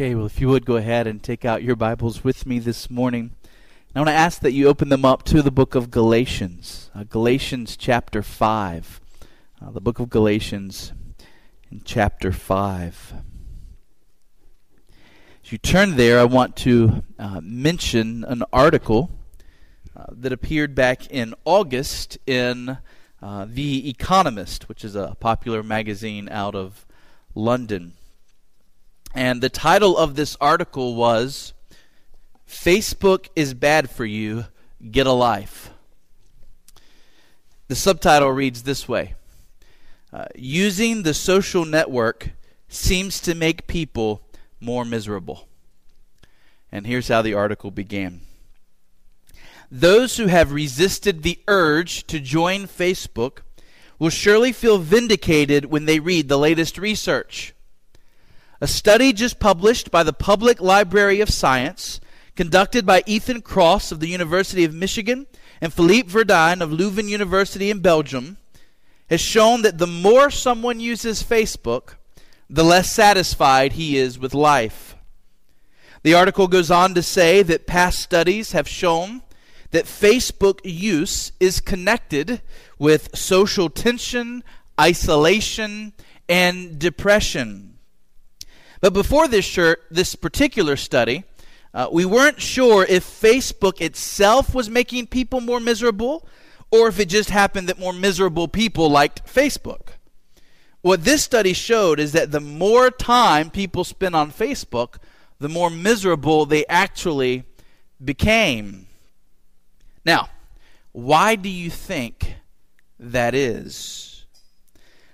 Okay, well, if you would go ahead and take out your Bibles with me this morning. I want to ask that you open them up to the book of Galatians, uh, Galatians chapter 5. Uh, the book of Galatians in chapter 5. As you turn there, I want to uh, mention an article uh, that appeared back in August in uh, The Economist, which is a popular magazine out of London. And the title of this article was Facebook is bad for you, get a life. The subtitle reads this way uh, Using the social network seems to make people more miserable. And here's how the article began. Those who have resisted the urge to join Facebook will surely feel vindicated when they read the latest research. A study just published by the Public Library of Science, conducted by Ethan Kross of the University of Michigan and Philippe Verduyn of Leuven University in Belgium, has shown that the more someone uses Facebook, the less satisfied he is with life. The article goes on to say that past studies have shown that Facebook use is connected with social tension, isolation, and depression. But before this, shirt, this particular study, uh, we weren't sure if Facebook itself was making people more miserable or if it just happened that more miserable people liked Facebook. What this study showed is that the more time people spent on Facebook, the more miserable they actually became. Now, why do you think that is?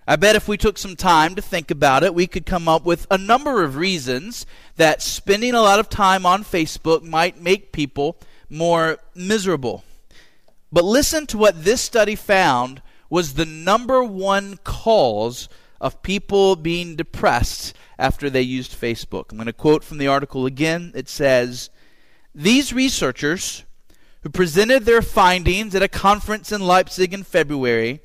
I bet if we took some time to think about it, we could come up with a number of reasons that spending a lot of time on Facebook might make people more miserable. But listen to what this study found was the number one cause of people being depressed after they used Facebook. I'm going to quote from the article again. It says These researchers, who presented their findings at a conference in Leipzig in February,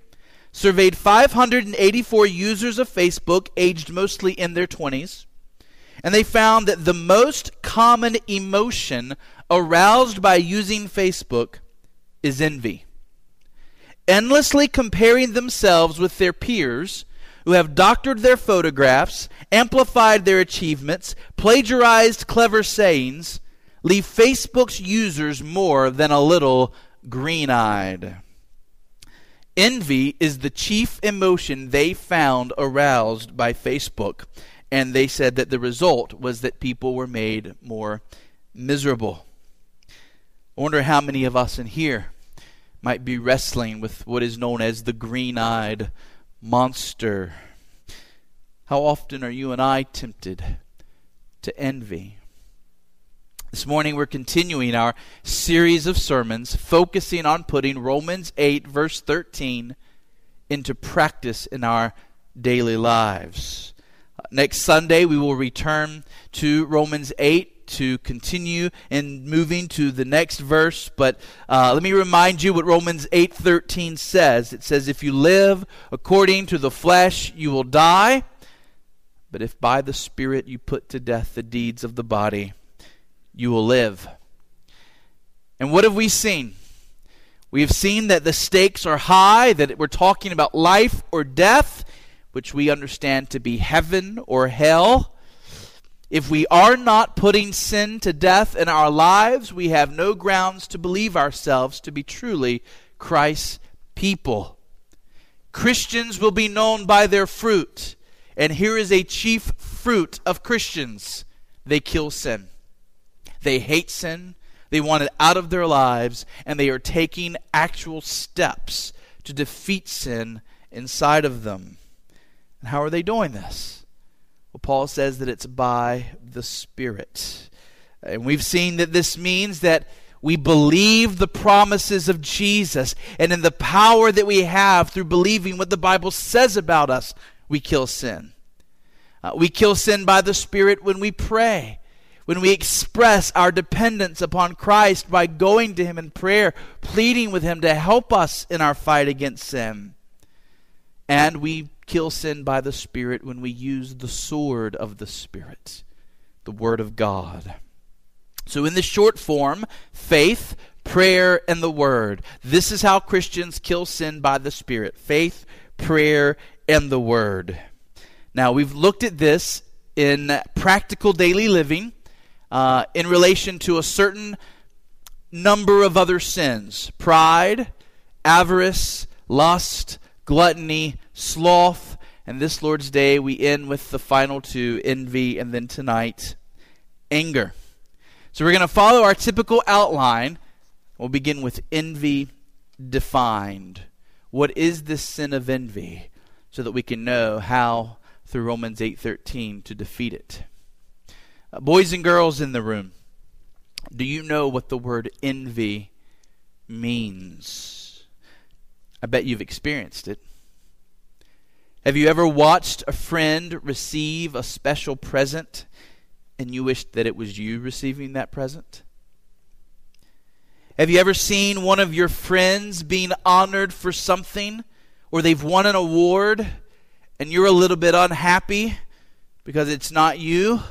surveyed 584 users of Facebook aged mostly in their 20s, and they found that the most common emotion aroused by using Facebook is envy. Endlessly comparing themselves with their peers who have doctored their photographs, amplified their achievements, plagiarized clever sayings, leave Facebook's users more than a little green eyed. Envy is the chief emotion they found aroused by Facebook. And they said that the result was that people were made more miserable. I wonder how many of us in here might be wrestling with what is known as the green eyed monster. How often are you and I tempted to envy? This morning we're continuing our series of sermons focusing on putting Romans 8, verse 13, into practice in our daily lives. Uh, next Sunday we will return to Romans 8 to continue and moving to the next verse but uh, let me remind you what romans 8.13 says it says if you live according to the flesh you will die but if by the spirit you put to death the deeds of the body you will live. And what have we seen? We have seen that the stakes are high, that we're talking about life or death, which we understand to be heaven or hell. If we are not putting sin to death in our lives, we have no grounds to believe ourselves to be truly Christ's people. Christians will be known by their fruit. And here is a chief fruit of Christians they kill sin. They hate sin, they want it out of their lives, and they are taking actual steps to defeat sin inside of them. And how are they doing this? Well, Paul says that it's by the Spirit. And we've seen that this means that we believe the promises of Jesus, and in the power that we have through believing what the Bible says about us, we kill sin. Uh, we kill sin by the Spirit when we pray when we express our dependence upon Christ by going to Him in prayer, pleading with Him to help us in our fight against sin. And we kill sin by the Spirit when we use the sword of the Spirit the Word of God. So, in the short form, faith, prayer, and the Word. This is how Christians kill sin by the Spirit faith, prayer, and the Word. Now, we've looked at this in practical daily living uh, in relation to a certain number of other sins pride, avarice, lust, gluttony, sloth. And this Lord's Day, we end with the final two envy, and then tonight, anger. So we're going to follow our typical outline. We'll begin with envy defined. What is this sin of envy? So that we can know how, through Romans 8:13, to defeat it. Boys and girls in the room, do you know what the word envy means? I bet you've experienced it. Have you ever watched a friend receive a special present and you wished that it was you receiving that present? Have you ever seen one of your friends being honored for something or they've won an award and you're a little bit unhappy because it's not you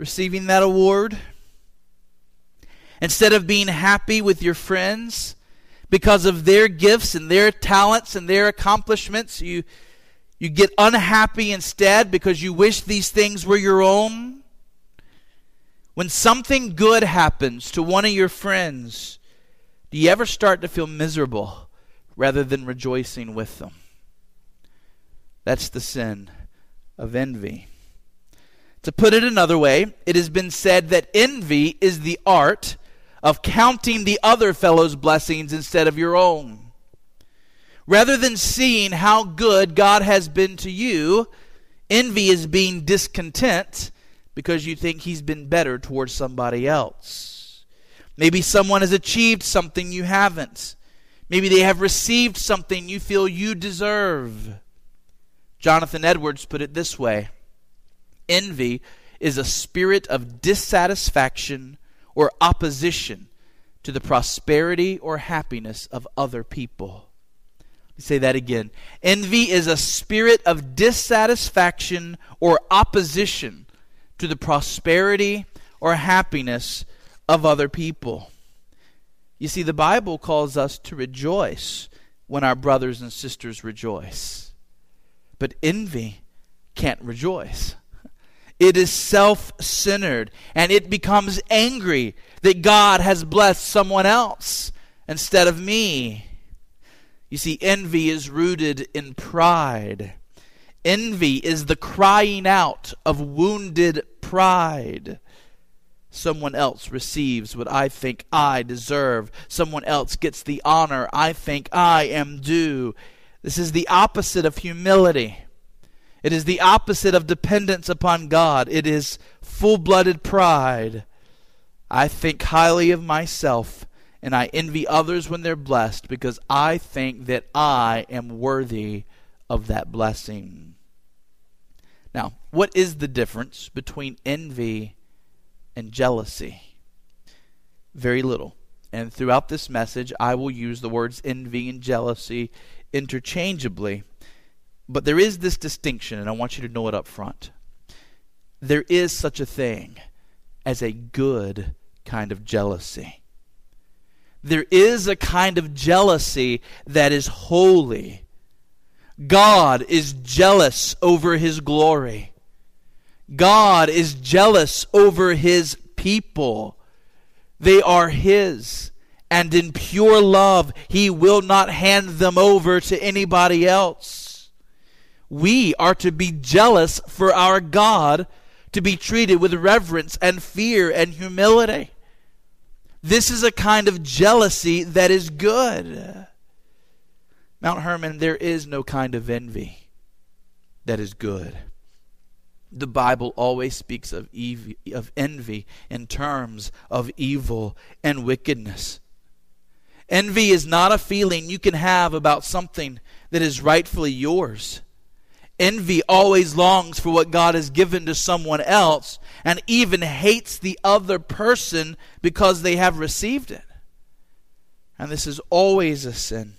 receiving that award? Instead of being happy with your friends because of their gifts and their talents and their accomplishments, you, you get unhappy instead because you wish these things were your own. When something good happens to one of your friends, do you ever start to feel miserable rather than rejoicing with them? That's the sin of envy. To put it another way, it has been said that envy is the art of counting the other fellow's blessings instead of your own. Rather than seeing how good God has been to you, envy is being discontent because you think he's been better towards somebody else. Maybe someone has achieved something you haven't. Maybe they have received something you feel you deserve. Jonathan Edwards put it this way Envy is a spirit of dissatisfaction or opposition to the prosperity or happiness of other people. Let me say that again. Envy is a spirit of dissatisfaction or opposition to the prosperity or happiness of other people. You see, the Bible calls us to rejoice when our brothers and sisters rejoice. But envy can't rejoice. It is self centered and it becomes angry that God has blessed someone else instead of me. You see, envy is rooted in pride. Envy is the crying out of wounded pride. Someone else receives what I think I deserve. Someone else gets the honor I think I am due. This is the opposite of humility. It is the opposite of dependence upon God. It is full blooded pride. I think highly of myself and I envy others when they're blessed because I think that I am worthy of that blessing. Now, what is the difference between envy and jealousy? Very little. And throughout this message, I will use the words envy and jealousy interchangeably but there is this distinction, and I want you to know it up front. There is such a thing as a good kind of jealousy. There is a kind of jealousy that is holy. God is jealous over his glory. God is jealous over his people. They are his. And in pure love, he will not hand them over to anybody else we are to be jealous for our God, to be treated with reverence and fear and humility. This is a kind of jealousy that is good. Mount Hermon, there is no kind of envy that is good. The Bible always speaks of, ev- of envy in terms of evil and wickedness. Envy is not a feeling you can have about something that is rightfully yours. Envy always longs for what God has given to someone else and even hates the other person because they have received it. And this is always a sin.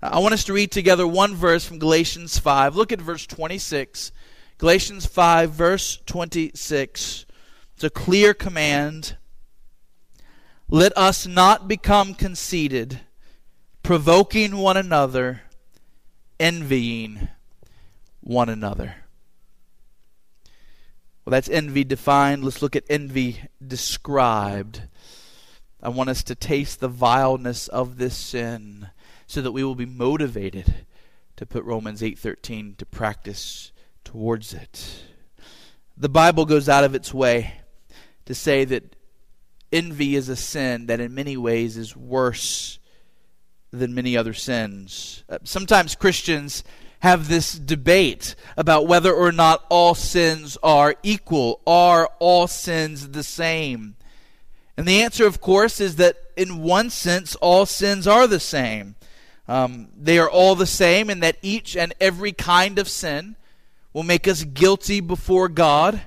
I want us to read together one verse from Galatians 5. Look at verse 26. Galatians 5, verse 26. It's a clear command. Let us not become conceited, provoking one another, envying one another. Well, that's envy defined. Let's look at envy described. I want us to taste the vileness of this sin so that we will be motivated to put Romans 8:13 to practice towards it. The Bible goes out of its way to say that envy is a sin that in many ways is worse than many other sins. Uh, sometimes Christians have this debate about whether or not all sins are equal. Are all sins the same? And the answer, of course, is that in one sense, all sins are the same. Um, they are all the same in that each and every kind of sin will make us guilty before God.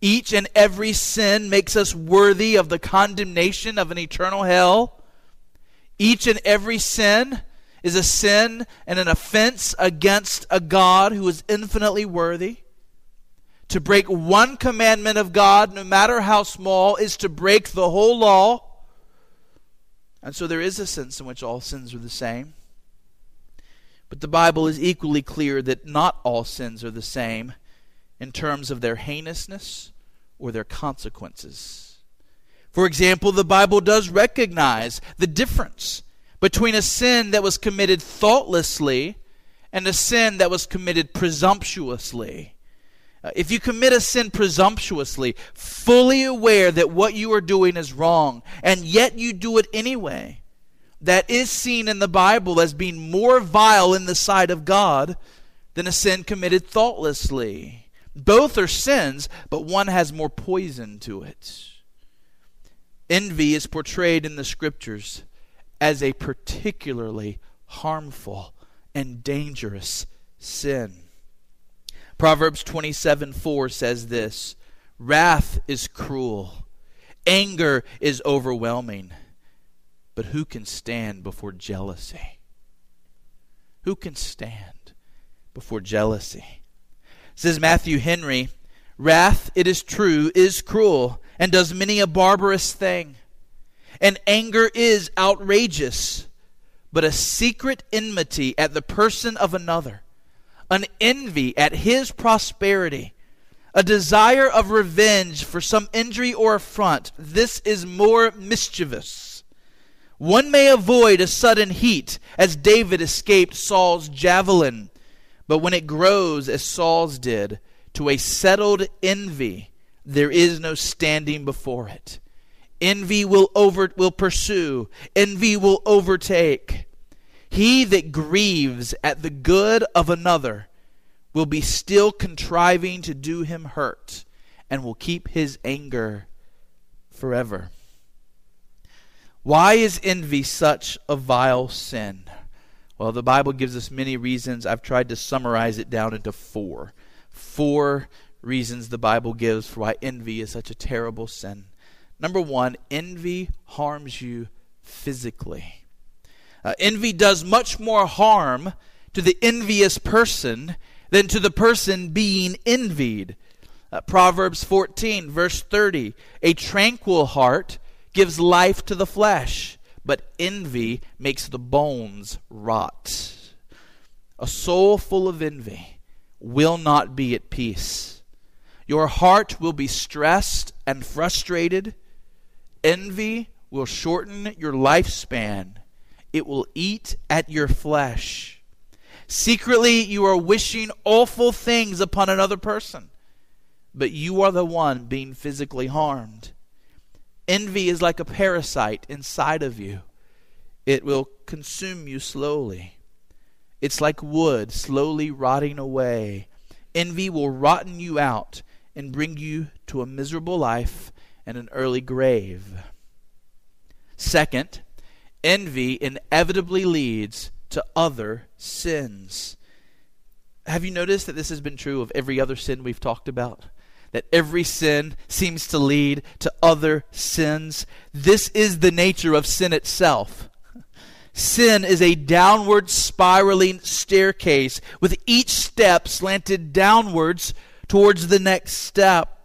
Each and every sin makes us worthy of the condemnation of an eternal hell. Each and every sin is a sin and an offense against a God who is infinitely worthy. To break one commandment of God, no matter how small, is to break the whole law. And so there is a sense in which all sins are the same. But the Bible is equally clear that not all sins are the same in terms of their heinousness or their consequences. For example, the Bible does recognize the difference between a sin that was committed thoughtlessly and a sin that was committed presumptuously. Uh, if you commit a sin presumptuously, fully aware that what you are doing is wrong, and yet you do it anyway, that is seen in the Bible as being more vile in the sight of God than a sin committed thoughtlessly. Both are sins, but one has more poison to it. Envy is portrayed in the scriptures as a particularly harmful and dangerous sin. Proverbs 27 4 says this Wrath is cruel, anger is overwhelming, but who can stand before jealousy? Who can stand before jealousy? Says Matthew Henry, Wrath, it is true, is cruel, and does many a barbarous thing and anger is outrageous, but a secret enmity at the person of another, an envy at his prosperity, a desire of revenge for some injury or affront, this is more mischievous. One may avoid a sudden heat, as David escaped Saul's javelin, but when it grows, as Saul's did, to a settled envy, there is no standing before it. Envy will over will pursue. Envy will overtake. He that grieves at the good of another will be still contriving to do him hurt and will keep his anger forever. Why is envy such a vile sin? Well, the Bible gives us many reasons. I've tried to summarize it down into four. Four reasons the Bible gives for why envy is such a terrible sin. Number one, envy harms you physically. Uh, envy does much more harm to the envious person than to the person being envied. Uh, Proverbs 14, verse 30 A tranquil heart gives life to the flesh, but envy makes the bones rot. A soul full of envy will not be at peace. Your heart will be stressed and frustrated. Envy will shorten your lifespan, it will eat at your flesh. Secretly, you are wishing awful things upon another person, but you are the one being physically harmed. Envy is like a parasite inside of you, it will consume you slowly. It's like wood slowly rotting away. Envy will rotten you out and bring you to a miserable life and an early grave. Second, envy inevitably leads to other sins. Have you noticed that this has been true of every other sin we've talked about? That every sin seems to lead to other sins. This is the nature of sin itself. Sin is a downward spiraling staircase with each step slanted downwards towards the next step.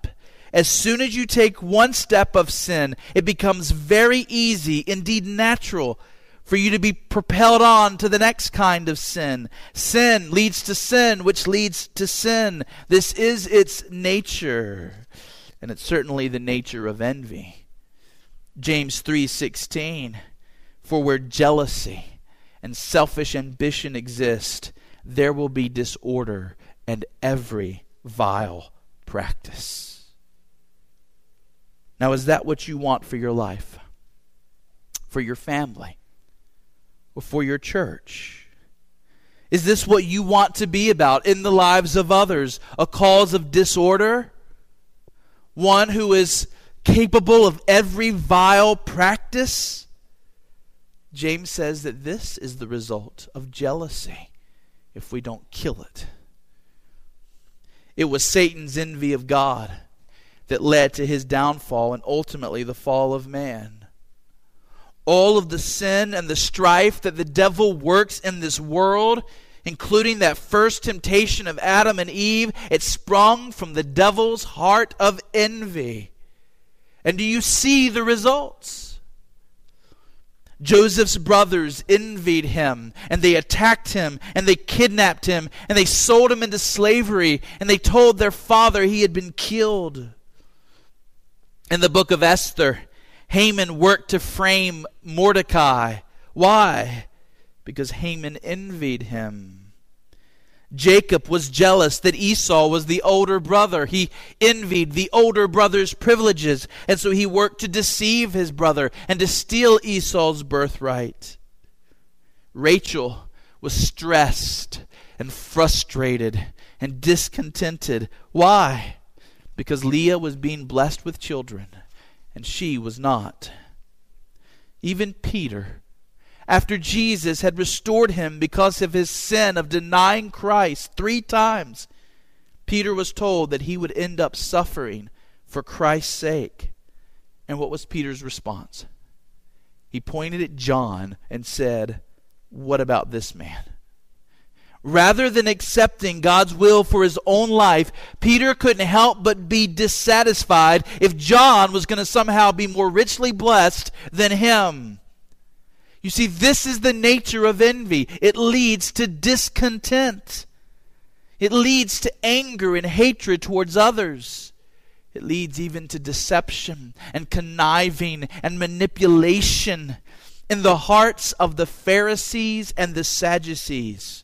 As soon as you take one step of sin, it becomes very easy, indeed natural, for you to be propelled on to the next kind of sin. Sin leads to sin, which leads to sin. This is its nature, and it's certainly the nature of envy. James 3:16 For where jealousy and selfish ambition exist, there will be disorder and every vile practice. Now, is that what you want for your life? For your family? Or for your church? Is this what you want to be about in the lives of others? A cause of disorder? One who is capable of every vile practice? James says that this is the result of jealousy if we don't kill it. It was Satan's envy of God that led to his downfall and ultimately the fall of man. All of the sin and the strife that the devil works in this world, including that first temptation of Adam and Eve, it sprung from the devil's heart of envy. And do you see the results? Joseph's brothers envied him, and they attacked him, and they kidnapped him, and they sold him into slavery, and they told their father he had been killed. In the book of Esther, Haman worked to frame Mordecai. Why? Because Haman envied him. Jacob was jealous that Esau was the older brother. He envied the older brother's privileges, and so he worked to deceive his brother and to steal Esau's birthright. Rachel was stressed and frustrated and discontented. Why? Because Leah was being blessed with children, and she was not. Even Peter after Jesus had restored him because of his sin of denying Christ three times, Peter was told that he would end up suffering for Christ's sake. And what was Peter's response? He pointed at John and said, What about this man? Rather than accepting God's will for his own life, Peter couldn't help but be dissatisfied if John was going to somehow be more richly blessed than him. You see, this is the nature of envy. It leads to discontent. It leads to anger and hatred towards others. It leads even to deception and conniving and manipulation in the hearts of the Pharisees and the Sadducees.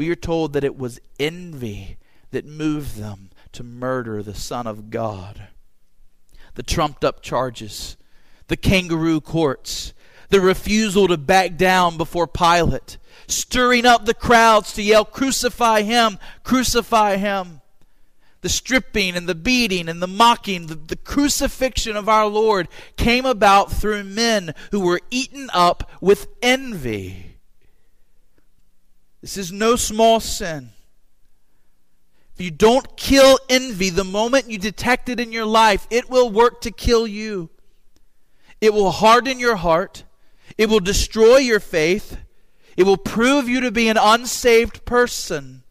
We are told that it was envy that moved them to murder the Son of God. The trumped up charges, the kangaroo courts, the refusal to back down before Pilate, stirring up the crowds to yell, Crucify him! Crucify him! The stripping and the beating and the mocking, the, the crucifixion of our Lord came about through men who were eaten up with envy. This is no small sin. If you don't kill envy the moment you detect it in your life, it will work to kill you. It will harden your heart. It will destroy your faith. It will prove you to be an unsaved person.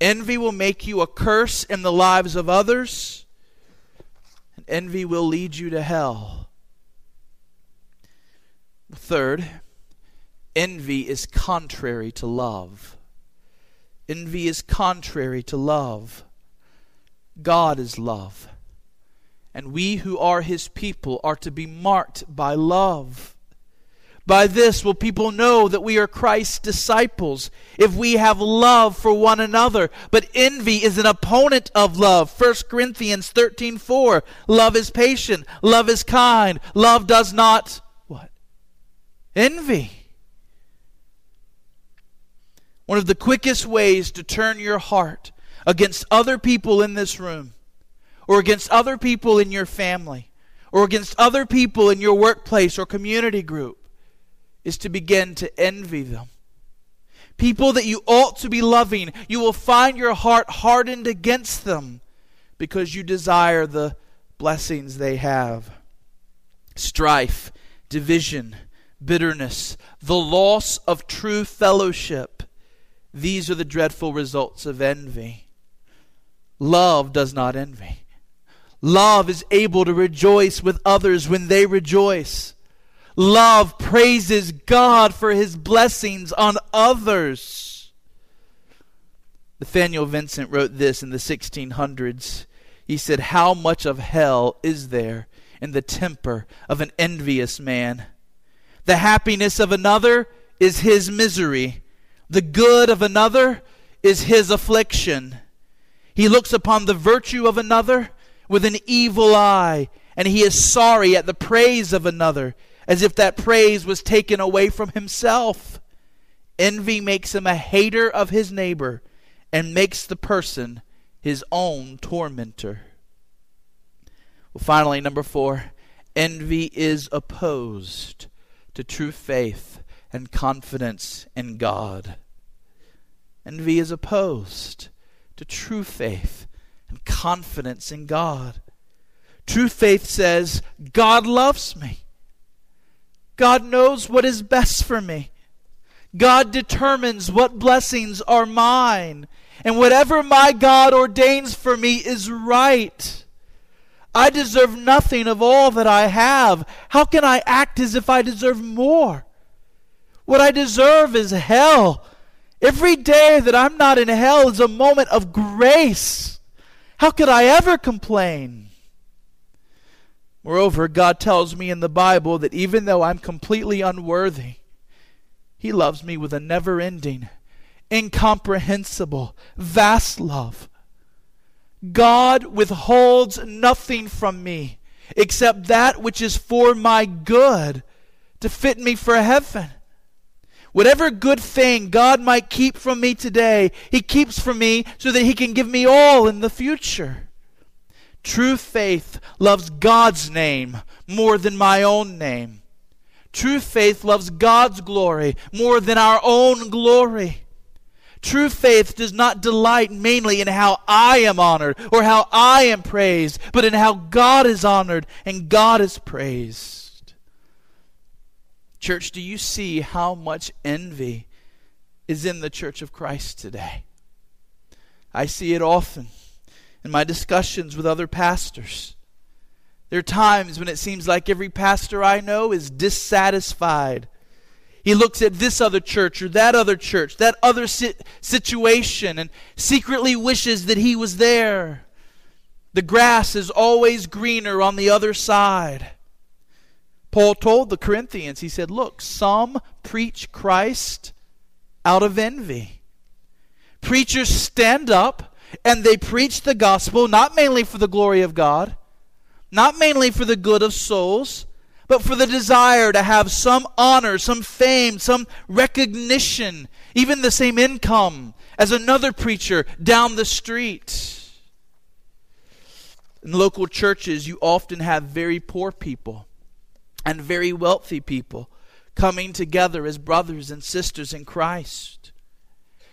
Envy will make you a curse in the lives of others, and envy will lead you to hell. Third, envy is contrary to love. Envy is contrary to love. God is love. And we who are his people are to be marked by love. By this will people know that we are Christ's disciples, if we have love for one another. But envy is an opponent of love. 1 Corinthians 13:4. Love is patient, love is kind, love does not what? Envy. One of the quickest ways to turn your heart against other people in this room, or against other people in your family, or against other people in your workplace or community group is to begin to envy them. People that you ought to be loving, you will find your heart hardened against them because you desire the blessings they have. Strife, division, bitterness, the loss of true fellowship. These are the dreadful results of envy. Love does not envy. Love is able to rejoice with others when they rejoice. Love praises God for his blessings on others. Nathaniel Vincent wrote this in the 1600s. He said, How much of hell is there in the temper of an envious man? The happiness of another is his misery, the good of another is his affliction. He looks upon the virtue of another with an evil eye, and he is sorry at the praise of another as if that praise was taken away from himself. Envy makes him a hater of his neighbor and makes the person his own tormentor. Well, finally, number four, envy is opposed to true faith and confidence in God. Envy is opposed to true faith and confidence in God. True faith says, God loves me. God knows what is best for me. God determines what blessings are mine. And whatever my God ordains for me is right. I deserve nothing of all that I have. How can I act as if I deserve more? What I deserve is hell. Every day that I'm not in hell is a moment of grace. How could I ever complain? Moreover, God tells me in the Bible that even though I'm completely unworthy, He loves me with a never ending, incomprehensible, vast love. God withholds nothing from me except that which is for my good to fit me for heaven. Whatever good thing God might keep from me today, He keeps from me so that He can give me all in the future. True faith loves God's name more than my own name. True faith loves God's glory more than our own glory. True faith does not delight mainly in how I am honored or how I am praised, but in how God is honored and God is praised. Church, do you see how much envy is in the church of Christ today? I see it often in my discussions with other pastors. There are times when it seems like every pastor I know is dissatisfied. He looks at this other church or that other church, that other si- situation, and secretly wishes that he was there. The grass is always greener on the other side. Paul told the Corinthians, he said, Look, some preach Christ out of envy. Preachers stand up and they preach the gospel not mainly for the glory of God, not mainly for the good of souls, but for the desire to have some honor, some fame, some recognition, even the same income as another preacher down the street. In local churches, you often have very poor people and very wealthy people coming together as brothers and sisters in Christ.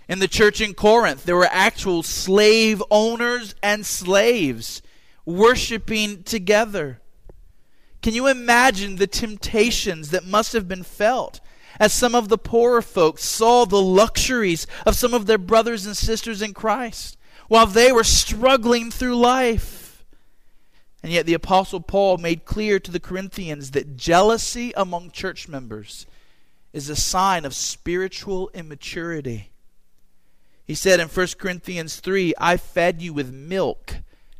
In the church in Corinth, there were actual slave owners and slaves worshiping together. Can you imagine the temptations that must have been felt as some of the poorer folks saw the luxuries of some of their brothers and sisters in Christ while they were struggling through life? And yet, the Apostle Paul made clear to the Corinthians that jealousy among church members is a sign of spiritual immaturity. He said in 1 Corinthians 3 I fed you with milk,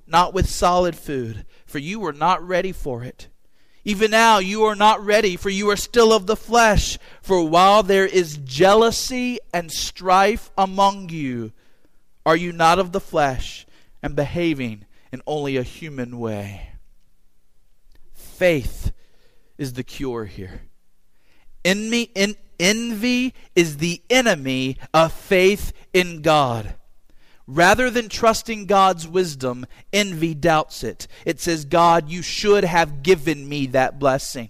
not with solid food, for you were not ready for it. Even now you are not ready, for you are still of the flesh. For while there is jealousy and strife among you, are you not of the flesh and behaving in only a human way? Faith is the cure here. Envy, en- envy is the enemy of faith in God. Rather than trusting God's wisdom, envy doubts it. It says, God, you should have given me that blessing.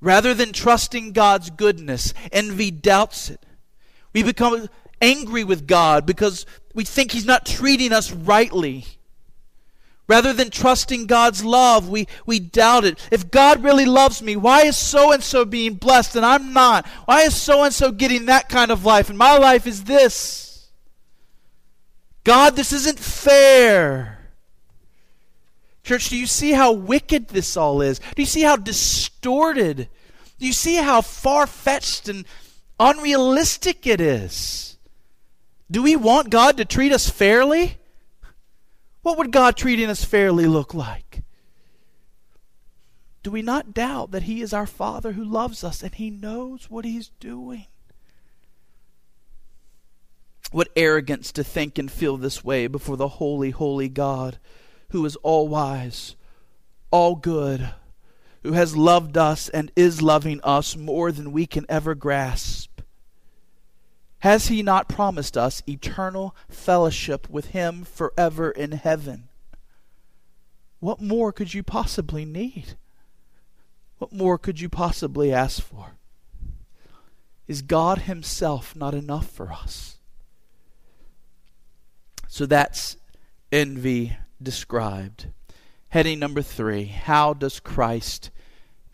Rather than trusting God's goodness, envy doubts it. We become angry with God because we think He's not treating us rightly. Rather than trusting God's love, we, we doubt it. If God really loves me, why is so and so being blessed and I'm not? Why is so and so getting that kind of life and my life is this? God, this isn't fair. Church, do you see how wicked this all is? Do you see how distorted? Do you see how far fetched and unrealistic it is? Do we want God to treat us fairly? What would God treating us fairly look like? Do we not doubt that He is our Father who loves us and He knows what He's doing? What arrogance to think and feel this way before the holy, holy God who is all wise, all good, who has loved us and is loving us more than we can ever grasp. Has he not promised us eternal fellowship with him forever in heaven? What more could you possibly need? What more could you possibly ask for? Is God Himself not enough for us? So that's envy described. Heading number three How does Christ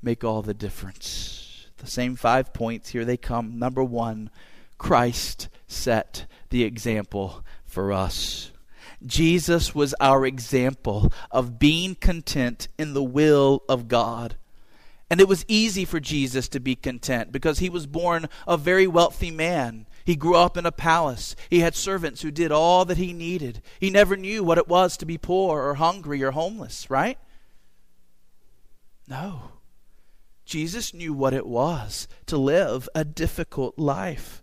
make all the difference? The same five points, here they come. Number one, Christ set the example for us. Jesus was our example of being content in the will of God. And it was easy for Jesus to be content because he was born a very wealthy man. He grew up in a palace. He had servants who did all that he needed. He never knew what it was to be poor or hungry or homeless, right? No. Jesus knew what it was to live a difficult life.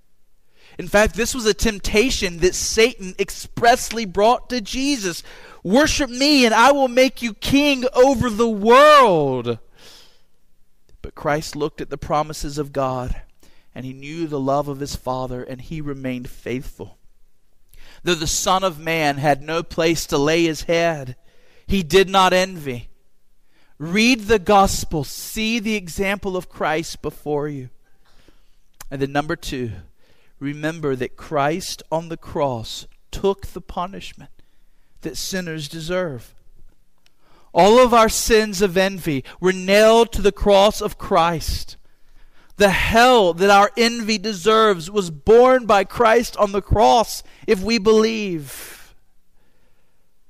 In fact, this was a temptation that Satan expressly brought to Jesus. Worship me, and I will make you king over the world. But Christ looked at the promises of God and he knew the love of his Father, and he remained faithful. Though the Son of Man had no place to lay his head, he did not envy. Read the gospel, see the example of Christ before you. And then, number two, remember that Christ on the cross took the punishment that sinners deserve. All of our sins of envy were nailed to the cross of Christ. The hell that our envy deserves was borne by Christ on the cross if we believe.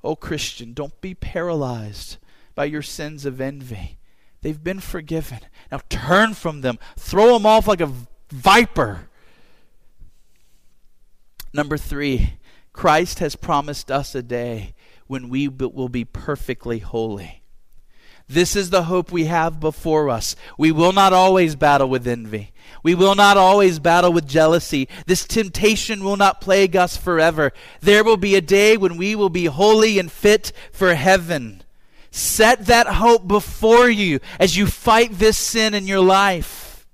Oh, Christian, don't be paralyzed by your sins of envy. They've been forgiven. Now turn from them, throw them off like a viper. Number three, Christ has promised us a day when we will be perfectly holy. This is the hope we have before us. We will not always battle with envy. We will not always battle with jealousy. This temptation will not plague us forever. There will be a day when we will be holy and fit for heaven. Set that hope before you as you fight this sin in your life.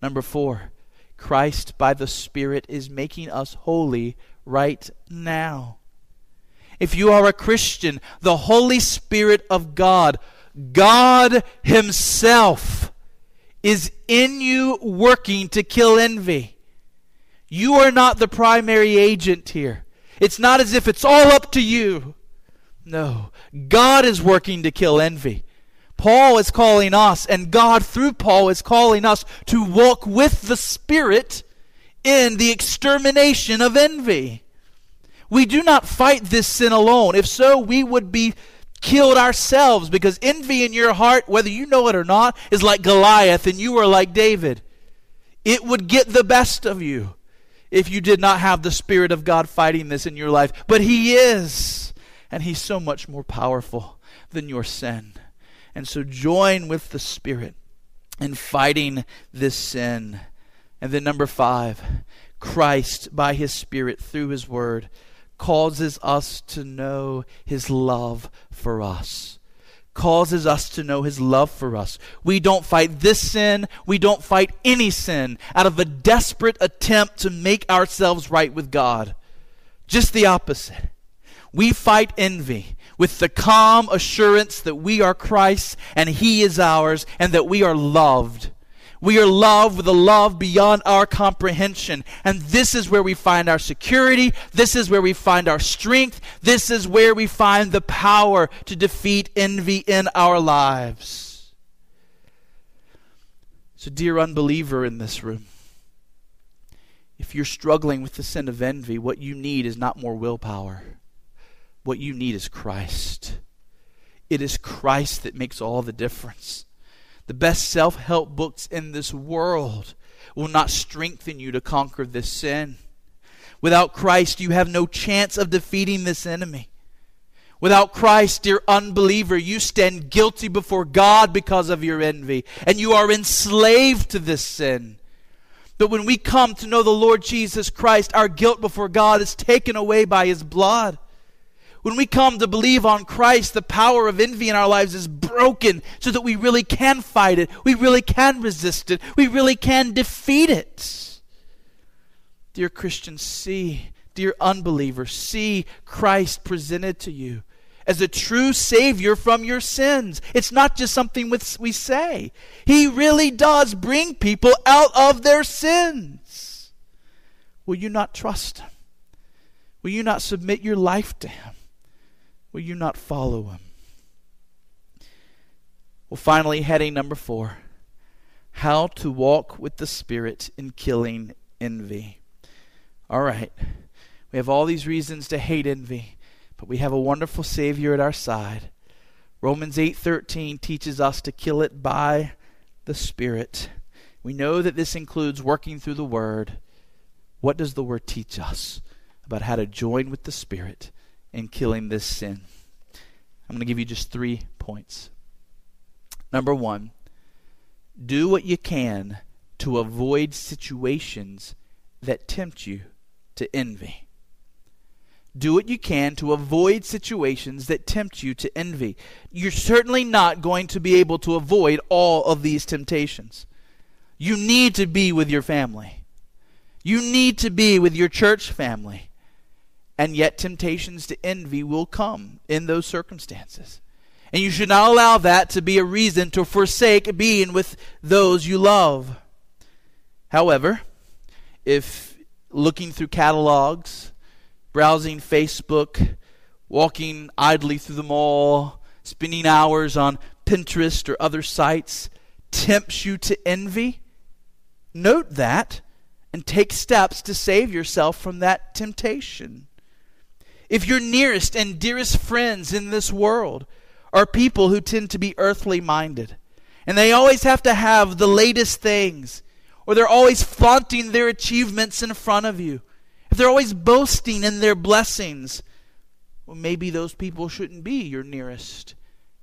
Number four, Christ by the Spirit is making us holy right now. If you are a Christian, the Holy Spirit of God, God Himself, is in you working to kill envy. You are not the primary agent here. It's not as if it's all up to you. No, God is working to kill envy. Paul is calling us, and God through Paul is calling us to walk with the Spirit in the extermination of envy. We do not fight this sin alone. If so, we would be killed ourselves because envy in your heart, whether you know it or not, is like Goliath and you are like David. It would get the best of you if you did not have the Spirit of God fighting this in your life. But He is, and He's so much more powerful than your sin. And so join with the Spirit in fighting this sin. And then, number five, Christ, by His Spirit, through His Word, causes us to know his love for us. Causes us to know his love for us. We don't fight this sin, we don't fight any sin out of a desperate attempt to make ourselves right with God. Just the opposite. We fight envy with the calm assurance that we are Christ's and he is ours and that we are loved we are loved with a love beyond our comprehension. And this is where we find our security. This is where we find our strength. This is where we find the power to defeat envy in our lives. So, dear unbeliever in this room, if you're struggling with the sin of envy, what you need is not more willpower. What you need is Christ. It is Christ that makes all the difference. The best self help books in this world will not strengthen you to conquer this sin. Without Christ, you have no chance of defeating this enemy. Without Christ, dear unbeliever, you stand guilty before God because of your envy, and you are enslaved to this sin. But when we come to know the Lord Jesus Christ, our guilt before God is taken away by His blood. When we come to believe on Christ, the power of envy in our lives is broken so that we really can fight it. We really can resist it. We really can defeat it. Dear Christians, see, dear unbelievers, see Christ presented to you as a true Savior from your sins. It's not just something we say, He really does bring people out of their sins. Will you not trust Him? Will you not submit your life to Him? Will you not follow Him? Well, finally, heading number four how to walk with the Spirit in killing envy. All right. We have all these reasons to hate envy. But we have a wonderful Savior at our side. Romans 8:13 teaches us to kill it by the Spirit. We know that this includes working through the Word. What does the Word teach us about how to join with the Spirit in killing this sin? I'm going to give you just three points. Number one, do what you can to avoid situations that tempt you to envy. Do what you can to avoid situations that tempt you to envy. You're certainly not going to be able to avoid all of these temptations. You need to be with your family. You need to be with your church family. And yet, temptations to envy will come in those circumstances. And you should not allow that to be a reason to forsake being with those you love. However, if looking through catalogs, browsing Facebook, walking idly through the mall, spending hours on Pinterest or other sites tempts you to envy, note that and take steps to save yourself from that temptation. If your nearest and dearest friends in this world are people who tend to be earthly minded, and they always have to have the latest things, or they're always flaunting their achievements in front of you, if they're always boasting in their blessings, well, maybe those people shouldn't be your nearest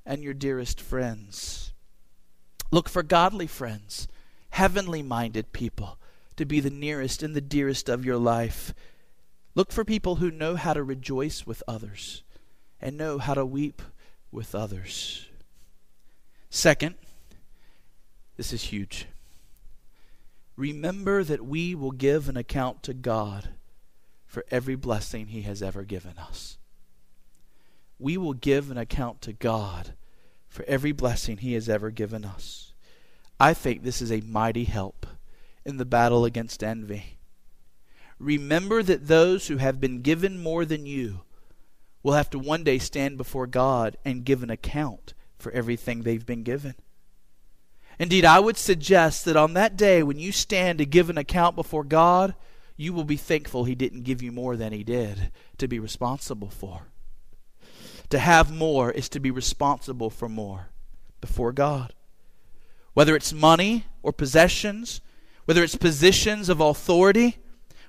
and your dearest friends. Look for godly friends, heavenly minded people to be the nearest and the dearest of your life. Look for people who know how to rejoice with others and know how to weep with others. Second, this is huge. Remember that we will give an account to God for every blessing He has ever given us. We will give an account to God for every blessing He has ever given us. I think this is a mighty help in the battle against envy. Remember that those who have been given more than you will have to one day stand before God and give an account for everything they've been given. Indeed, I would suggest that on that day when you stand to give an account before God, you will be thankful He didn't give you more than He did to be responsible for. To have more is to be responsible for more before God. Whether it's money or possessions, whether it's positions of authority,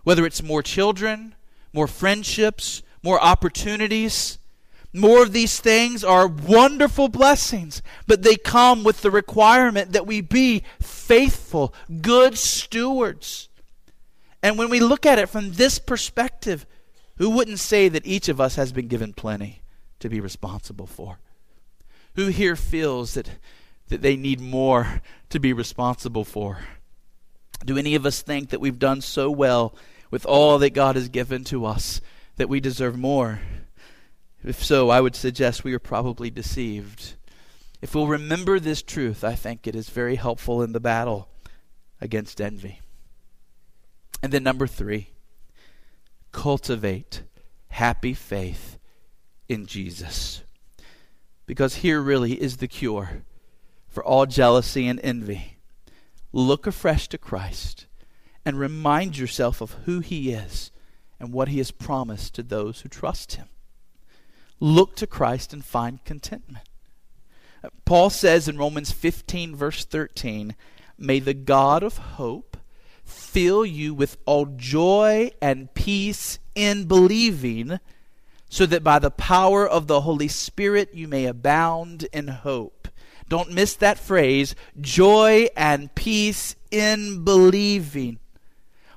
whether it's more children, more friendships, more opportunities, more of these things are wonderful blessings, but they come with the requirement that we be faithful, good stewards and when we look at it from this perspective, who wouldn't say that each of us has been given plenty to be responsible for? Who here feels that, that they need more to be responsible for? Do any of us think that we've done so well with all that God has given to us that we deserve more? If so, I would suggest we are probably deceived. If we'll remember this truth, I think it is very helpful in the battle against envy. And then number three, cultivate happy faith in Jesus. Because here really is the cure for all jealousy and envy. Look afresh to Christ and remind yourself of who He is and what He has promised to those who trust Him. Look to Christ and find contentment. Uh, Paul says in Romans 15, verse 13, May the God of hope fill you with all joy and peace in believing, so that by the power of the Holy Spirit you may abound in hope. Don't miss that phrase joy and peace in believing.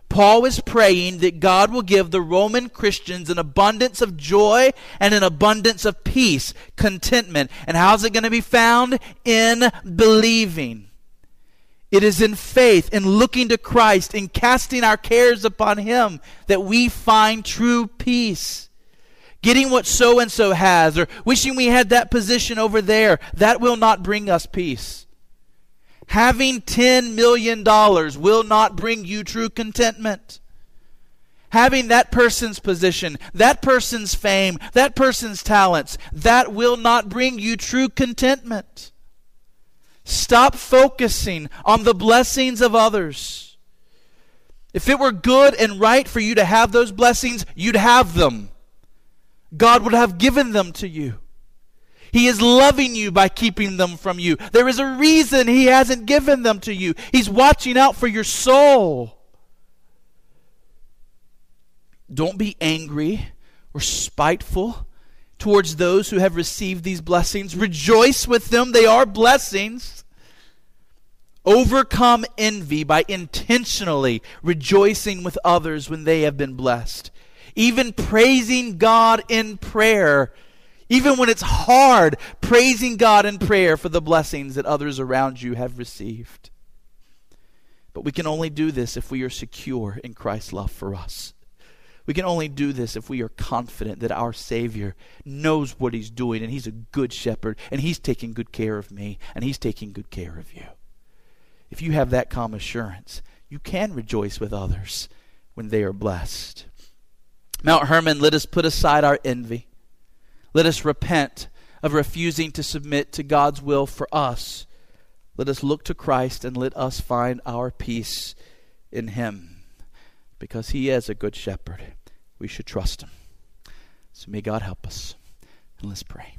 Paul is praying that God will give the Roman Christians an abundance of joy and an abundance of peace, contentment. And how's it going to be found? In believing. It is in faith, in looking to Christ, in casting our cares upon Him, that we find true peace. Getting what so and so has, or wishing we had that position over there, that will not bring us peace. Having $10 million will not bring you true contentment. Having that person's position, that person's fame, that person's talents, that will not bring you true contentment. Stop focusing on the blessings of others. If it were good and right for you to have those blessings, you'd have them. God would have given them to you. He is loving you by keeping them from you. There is a reason He hasn't given them to you. He's watching out for your soul. Don't be angry or spiteful towards those who have received these blessings. Rejoice with them, they are blessings. Overcome envy by intentionally rejoicing with others when they have been blessed. Even praising God in prayer even when it's hard, praising God in prayer for the blessings that others around you have received. But we can only do this if we are secure in Christ's love for us. We can only do this if we are confident that our Savior knows what He's doing and He's a good shepherd and He's taking good care of me and He's taking good care of you. If you have that calm assurance, you can rejoice with others when they are blessed. Mount Hermon, let us put aside our envy. Let us repent of refusing to submit to God's will for us. Let us look to Christ and let us find our peace in Him. Because He is a good shepherd, we should trust Him. So may God help us. And let's pray.